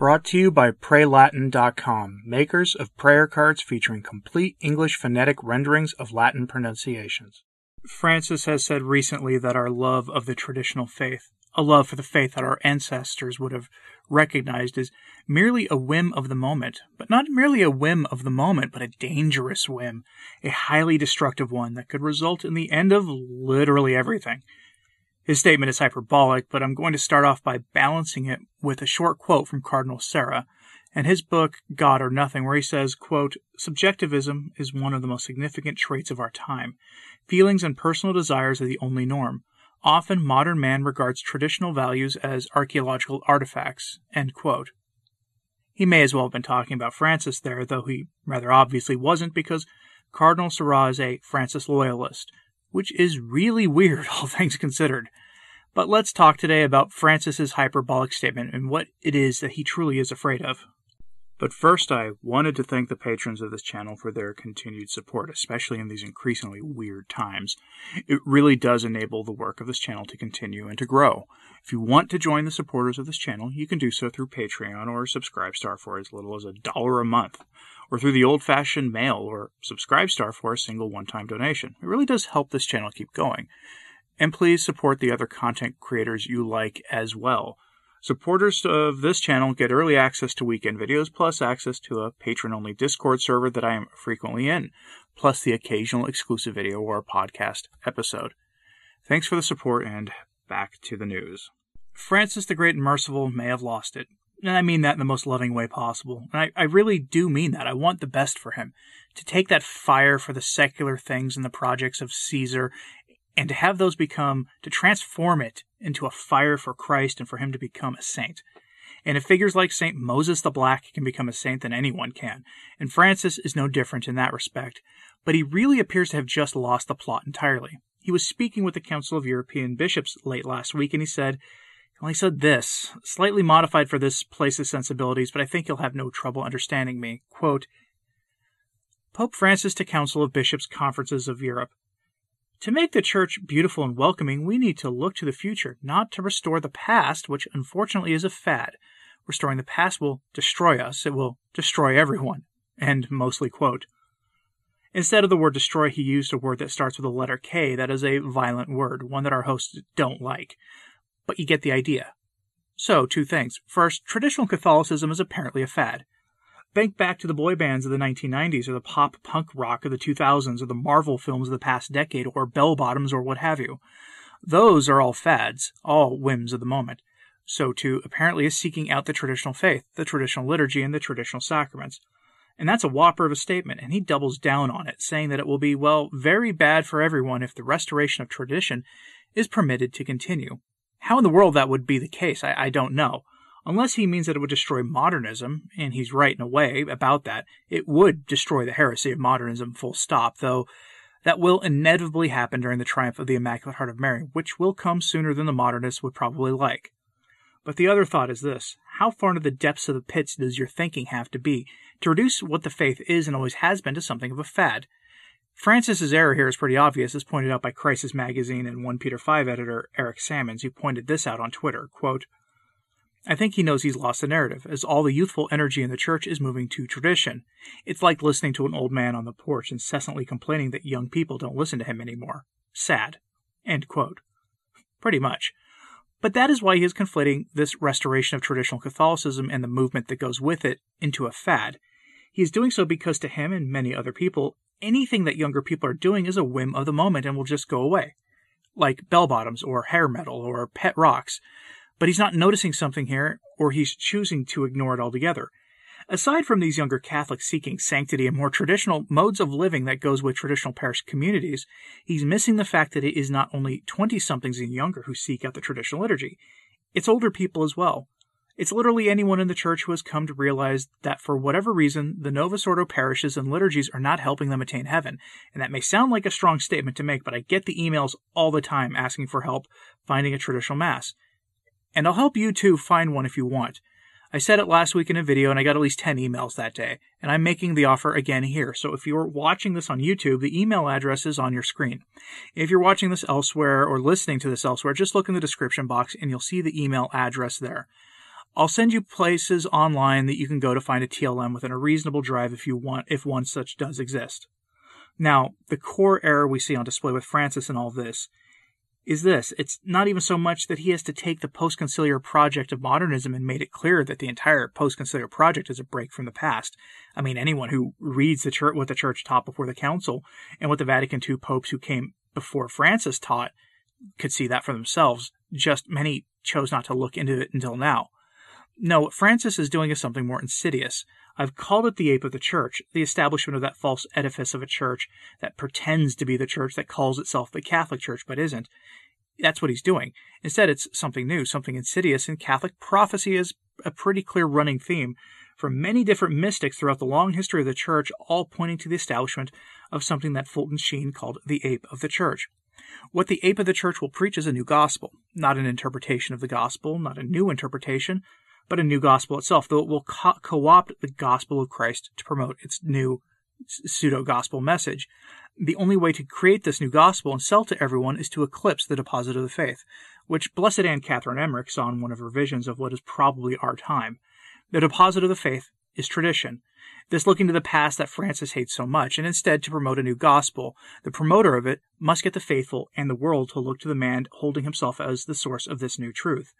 Brought to you by PrayLatin.com, makers of prayer cards featuring complete English phonetic renderings of Latin pronunciations. Francis has said recently that our love of the traditional faith, a love for the faith that our ancestors would have recognized as merely a whim of the moment, but not merely a whim of the moment, but a dangerous whim, a highly destructive one that could result in the end of literally everything. His statement is hyperbolic, but I'm going to start off by balancing it with a short quote from Cardinal Sarah and his book God or Nothing, where he says, quote, Subjectivism is one of the most significant traits of our time. Feelings and personal desires are the only norm. Often modern man regards traditional values as archaeological artifacts. End quote. He may as well have been talking about Francis there, though he rather obviously wasn't, because Cardinal Sarah is a Francis loyalist, which is really weird, all things considered. But let's talk today about Francis's hyperbolic statement and what it is that he truly is afraid of. But first, I wanted to thank the patrons of this channel for their continued support, especially in these increasingly weird times. It really does enable the work of this channel to continue and to grow. If you want to join the supporters of this channel, you can do so through Patreon or Subscribestar for as little as a dollar a month, or through the old fashioned mail or Subscribestar for a single one time donation. It really does help this channel keep going. And please support the other content creators you like as well. Supporters of this channel get early access to weekend videos, plus access to a patron only Discord server that I am frequently in, plus the occasional exclusive video or podcast episode. Thanks for the support, and back to the news. Francis the Great and Merciful may have lost it. And I mean that in the most loving way possible. And I, I really do mean that. I want the best for him. To take that fire for the secular things and the projects of Caesar and to have those become, to transform it into a fire for Christ and for him to become a saint. And if figures like St. Moses the Black can become a saint, then anyone can. And Francis is no different in that respect. But he really appears to have just lost the plot entirely. He was speaking with the Council of European Bishops late last week, and he said, well, he said this, slightly modified for this place's sensibilities, but I think you'll have no trouble understanding me. Quote, Pope Francis to Council of Bishops Conferences of Europe. To make the church beautiful and welcoming, we need to look to the future, not to restore the past, which unfortunately is a fad. Restoring the past will destroy us, it will destroy everyone. End mostly quote. Instead of the word destroy, he used a word that starts with the letter K that is a violent word, one that our hosts don't like. But you get the idea. So, two things. First, traditional Catholicism is apparently a fad. Think back to the boy bands of the 1990s, or the pop punk rock of the 2000s, or the Marvel films of the past decade, or bell bottoms, or what have you. Those are all fads, all whims of the moment. So too, apparently, is seeking out the traditional faith, the traditional liturgy, and the traditional sacraments. And that's a whopper of a statement, and he doubles down on it, saying that it will be, well, very bad for everyone if the restoration of tradition is permitted to continue. How in the world that would be the case, I, I don't know. Unless he means that it would destroy modernism, and he's right in a way about that, it would destroy the heresy of modernism full stop, though that will inevitably happen during the triumph of the Immaculate Heart of Mary, which will come sooner than the modernists would probably like. But the other thought is this how far into the depths of the pits does your thinking have to be to reduce what the faith is and always has been to something of a fad? Francis's error here is pretty obvious, as pointed out by Crisis Magazine and 1 Peter 5 editor Eric Sammons, who pointed this out on Twitter. Quote, I think he knows he's lost the narrative, as all the youthful energy in the church is moving to tradition. It's like listening to an old man on the porch incessantly complaining that young people don't listen to him anymore. Sad. Pretty much. But that is why he is conflating this restoration of traditional Catholicism and the movement that goes with it into a fad. He is doing so because to him and many other people, anything that younger people are doing is a whim of the moment and will just go away. Like bell bottoms or hair metal or pet rocks but he's not noticing something here, or he's choosing to ignore it altogether. Aside from these younger Catholics seeking sanctity and more traditional modes of living that goes with traditional parish communities, he's missing the fact that it is not only 20 somethings and younger who seek out the traditional liturgy, it's older people as well. It's literally anyone in the church who has come to realize that for whatever reason, the Novus Ordo parishes and liturgies are not helping them attain heaven. And that may sound like a strong statement to make, but I get the emails all the time asking for help finding a traditional Mass. And I'll help you too find one if you want. I said it last week in a video and I got at least 10 emails that day, and I'm making the offer again here. So if you're watching this on YouTube, the email address is on your screen. If you're watching this elsewhere or listening to this elsewhere, just look in the description box and you'll see the email address there. I'll send you places online that you can go to find a TLM within a reasonable drive if you want, if one such does exist. Now, the core error we see on display with Francis in all this is this. It's not even so much that he has to take the post-conciliar project of modernism and made it clear that the entire post-conciliar project is a break from the past. I mean, anyone who reads the church, what the church taught before the council and what the Vatican II popes who came before Francis taught could see that for themselves. Just many chose not to look into it until now. No, what Francis is doing is something more insidious. I've called it the ape of the church, the establishment of that false edifice of a church that pretends to be the church that calls itself the Catholic Church but isn't. That's what he's doing. Instead, it's something new, something insidious, and Catholic prophecy is a pretty clear running theme from many different mystics throughout the long history of the church, all pointing to the establishment of something that Fulton Sheen called the ape of the church. What the ape of the church will preach is a new gospel, not an interpretation of the gospel, not a new interpretation, but a new gospel itself, though it will co opt the gospel of Christ to promote its new pseudo gospel message. The only way to create this new gospel and sell to everyone is to eclipse the deposit of the faith, which Blessed Anne Catherine Emmerich saw in one of her visions of what is probably our time. The deposit of the faith is tradition. This looking to the past that Francis hates so much, and instead to promote a new gospel. The promoter of it must get the faithful and the world to look to the man holding himself as the source of this new truth.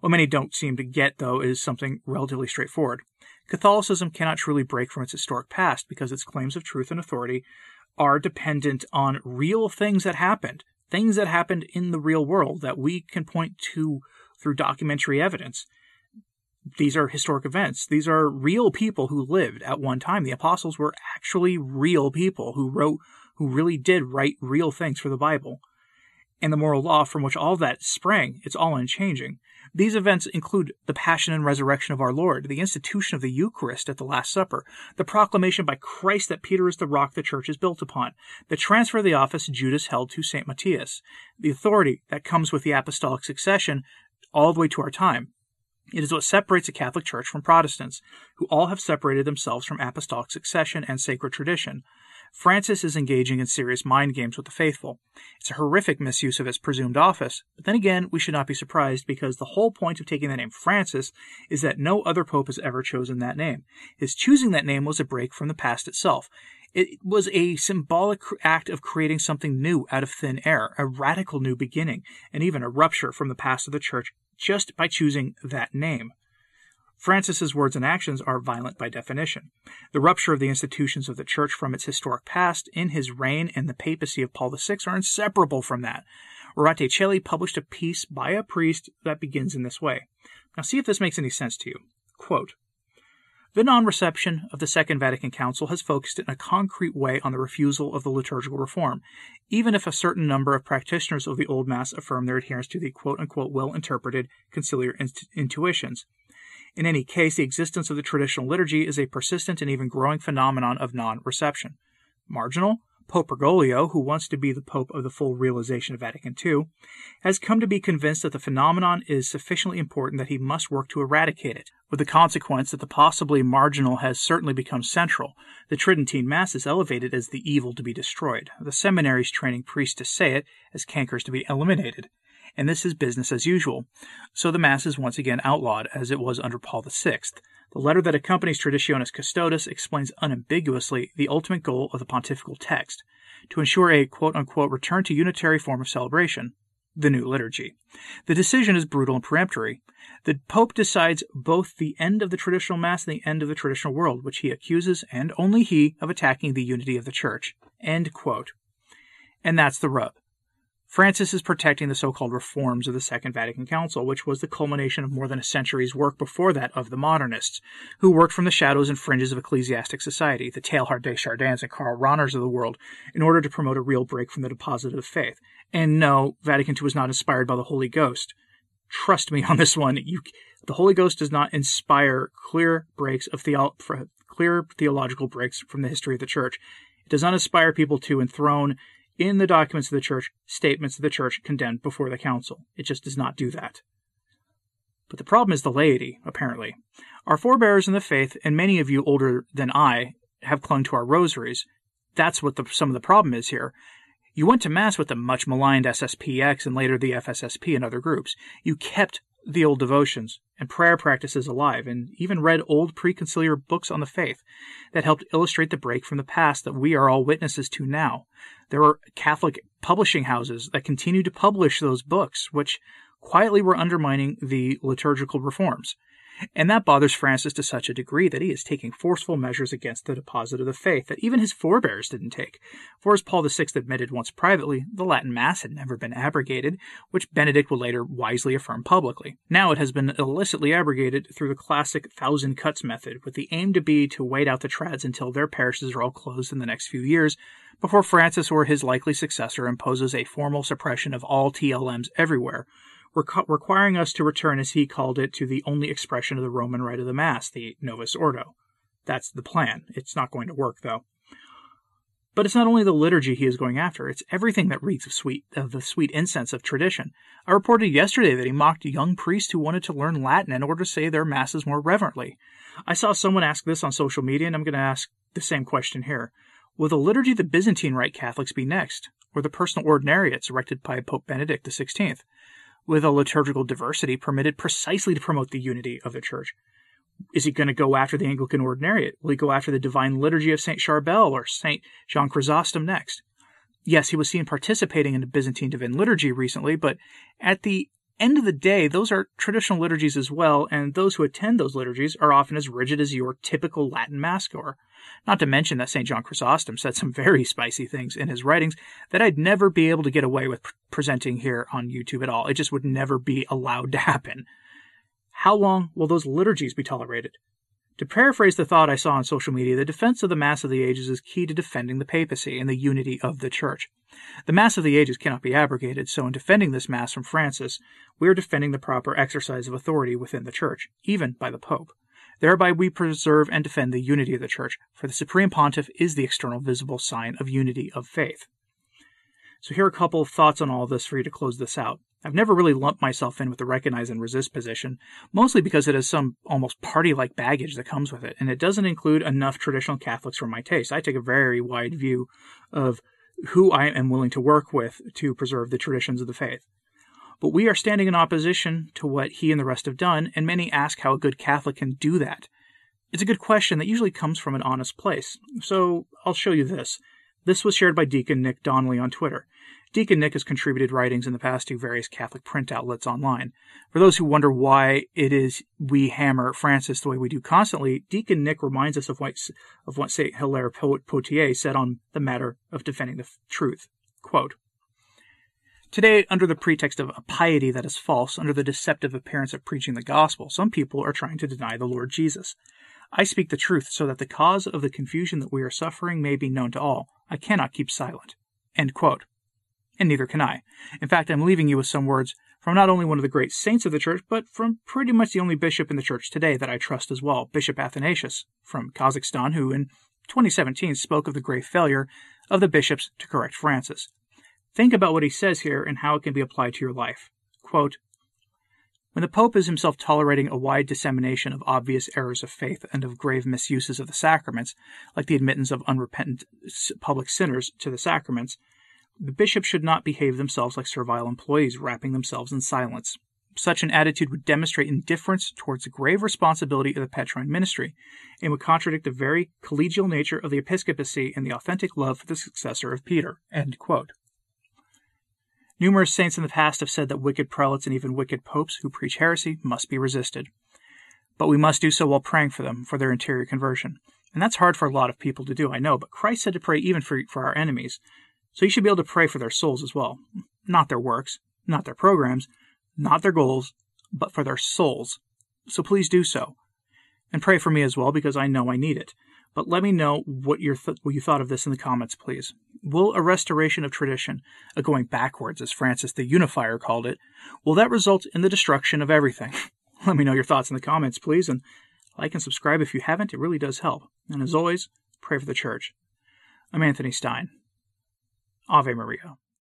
What many don't seem to get, though, is something relatively straightforward. Catholicism cannot truly break from its historic past because its claims of truth and authority are dependent on real things that happened, things that happened in the real world that we can point to through documentary evidence. These are historic events. These are real people who lived at one time. The apostles were actually real people who wrote, who really did write real things for the Bible and the moral law from which all that sprang, it's all unchanging. These events include the passion and resurrection of our Lord, the institution of the Eucharist at the Last Supper, the proclamation by Christ that Peter is the rock the church is built upon, the transfer of the office Judas held to St. Matthias, the authority that comes with the apostolic succession all the way to our time. It is what separates the Catholic Church from Protestants, who all have separated themselves from apostolic succession and sacred tradition. Francis is engaging in serious mind games with the faithful. It's a horrific misuse of his presumed office, but then again, we should not be surprised because the whole point of taking the name Francis is that no other pope has ever chosen that name. His choosing that name was a break from the past itself. It was a symbolic act of creating something new out of thin air, a radical new beginning, and even a rupture from the past of the church just by choosing that name. Francis's words and actions are violent by definition. The rupture of the institutions of the Church from its historic past in his reign and the papacy of Paul VI are inseparable from that. Rorate Caeli published a piece by a priest that begins in this way. Now see if this makes any sense to you. Quote, the non reception of the Second Vatican Council has focused in a concrete way on the refusal of the liturgical reform, even if a certain number of practitioners of the Old Mass affirm their adherence to the well interpreted conciliar intuitions. In any case, the existence of the traditional liturgy is a persistent and even growing phenomenon of non reception. Marginal? Pope Bergoglio, who wants to be the Pope of the full realization of Vatican II, has come to be convinced that the phenomenon is sufficiently important that he must work to eradicate it, with the consequence that the possibly marginal has certainly become central. The Tridentine Mass is elevated as the evil to be destroyed, the seminaries training priests to say it as cankers to be eliminated, and this is business as usual. So the Mass is once again outlawed, as it was under Paul VI. The letter that accompanies Traditionis Custodes explains unambiguously the ultimate goal of the pontifical text to ensure a return to unitary form of celebration, the new liturgy. The decision is brutal and peremptory. The Pope decides both the end of the traditional Mass and the end of the traditional world, which he accuses, and only he, of attacking the unity of the Church. End quote. And that's the rub. Francis is protecting the so called reforms of the Second Vatican Council, which was the culmination of more than a century's work before that of the modernists, who worked from the shadows and fringes of ecclesiastic society, the Teilhard de Chardins and Karl Rahners of the world, in order to promote a real break from the deposit of faith. And no, Vatican II was not inspired by the Holy Ghost. Trust me on this one. You, the Holy Ghost does not inspire clear breaks of clear theological breaks from the history of the Church. It does not inspire people to enthrone in the documents of the church statements of the church condemned before the council. It just does not do that. But the problem is the laity, apparently. Our forebears in the faith, and many of you older than I, have clung to our rosaries. That's what the, some of the problem is here. You went to Mass with the much maligned SSPX and later the FSSP and other groups. You kept the old devotions and prayer practices alive and even read old preconciliar books on the faith that helped illustrate the break from the past that we are all witnesses to now. There were Catholic publishing houses that continued to publish those books, which quietly were undermining the liturgical reforms. And that bothers Francis to such a degree that he is taking forceful measures against the deposit of the faith that even his forebears didn't take. For as Paul VI admitted once privately, the Latin Mass had never been abrogated, which Benedict would later wisely affirm publicly. Now it has been illicitly abrogated through the classic thousand cuts method, with the aim to be to wait out the trads until their parishes are all closed in the next few years, before Francis or his likely successor imposes a formal suppression of all TLMs everywhere, requiring us to return, as he called it, to the only expression of the Roman rite of the Mass, the Novus Ordo. That's the plan. It's not going to work, though. But it's not only the liturgy he is going after, it's everything that reeks of sweet of the sweet incense of tradition. I reported yesterday that he mocked young priests who wanted to learn Latin in order to say their masses more reverently. I saw someone ask this on social media, and I'm going to ask the same question here. Will the liturgy the Byzantine Rite Catholics be next, or the personal ordinariates erected by Pope Benedict XVI? With a liturgical diversity permitted precisely to promote the unity of the church. Is he going to go after the Anglican Ordinariate? Will he go after the Divine Liturgy of St. Charbel or St. John Chrysostom next? Yes, he was seen participating in the Byzantine Divine Liturgy recently, but at the end of the day, those are traditional liturgies as well, and those who attend those liturgies are often as rigid as your typical Latin mass goer. Not to mention that St. John Chrysostom said some very spicy things in his writings that I'd never be able to get away with presenting here on YouTube at all. It just would never be allowed to happen. How long will those liturgies be tolerated? To paraphrase the thought I saw on social media, the defense of the Mass of the Ages is key to defending the papacy and the unity of the Church. The Mass of the Ages cannot be abrogated, so in defending this Mass from Francis, we are defending the proper exercise of authority within the Church, even by the Pope. Thereby we preserve and defend the unity of the Church, for the Supreme Pontiff is the external visible sign of unity of faith. So here are a couple of thoughts on all this for you to close this out. I've never really lumped myself in with the recognize and resist position, mostly because it has some almost party like baggage that comes with it, and it doesn't include enough traditional Catholics for my taste. I take a very wide view of who I am willing to work with to preserve the traditions of the faith. But we are standing in opposition to what he and the rest have done, and many ask how a good Catholic can do that. It's a good question that usually comes from an honest place. So I'll show you this. This was shared by Deacon Nick Donnelly on Twitter. Deacon Nick has contributed writings in the past to various Catholic print outlets online. For those who wonder why it is we hammer Francis the way we do constantly, Deacon Nick reminds us of what, of what St. Hilaire Poitiers said on the matter of defending the truth. Quote, Today, under the pretext of a piety that is false, under the deceptive appearance of preaching the gospel, some people are trying to deny the Lord Jesus. I speak the truth so that the cause of the confusion that we are suffering may be known to all. I cannot keep silent. End quote and neither can I. In fact, I'm leaving you with some words from not only one of the great saints of the church, but from pretty much the only bishop in the church today that I trust as well, Bishop Athanasius from Kazakhstan, who in 2017 spoke of the grave failure of the bishops to correct Francis. Think about what he says here and how it can be applied to your life. Quote, when the Pope is himself tolerating a wide dissemination of obvious errors of faith and of grave misuses of the sacraments, like the admittance of unrepentant public sinners to the sacraments, the bishops should not behave themselves like servile employees, wrapping themselves in silence. Such an attitude would demonstrate indifference towards the grave responsibility of the Petrine ministry and would contradict the very collegial nature of the episcopacy and the authentic love for the successor of Peter. Numerous saints in the past have said that wicked prelates and even wicked popes who preach heresy must be resisted. But we must do so while praying for them for their interior conversion. And that's hard for a lot of people to do, I know, but Christ said to pray even for, for our enemies. So you should be able to pray for their souls as well. Not their works, not their programs, not their goals, but for their souls. So please do so. And pray for me as well because I know I need it. But let me know what, th- what you thought of this in the comments, please. Will a restoration of tradition, a going backwards, as Francis the Unifier called it, will that result in the destruction of everything? let me know your thoughts in the comments, please, and like and subscribe if you haven't. It really does help. And as always, pray for the church. I'm Anthony Stine. Ave Maria.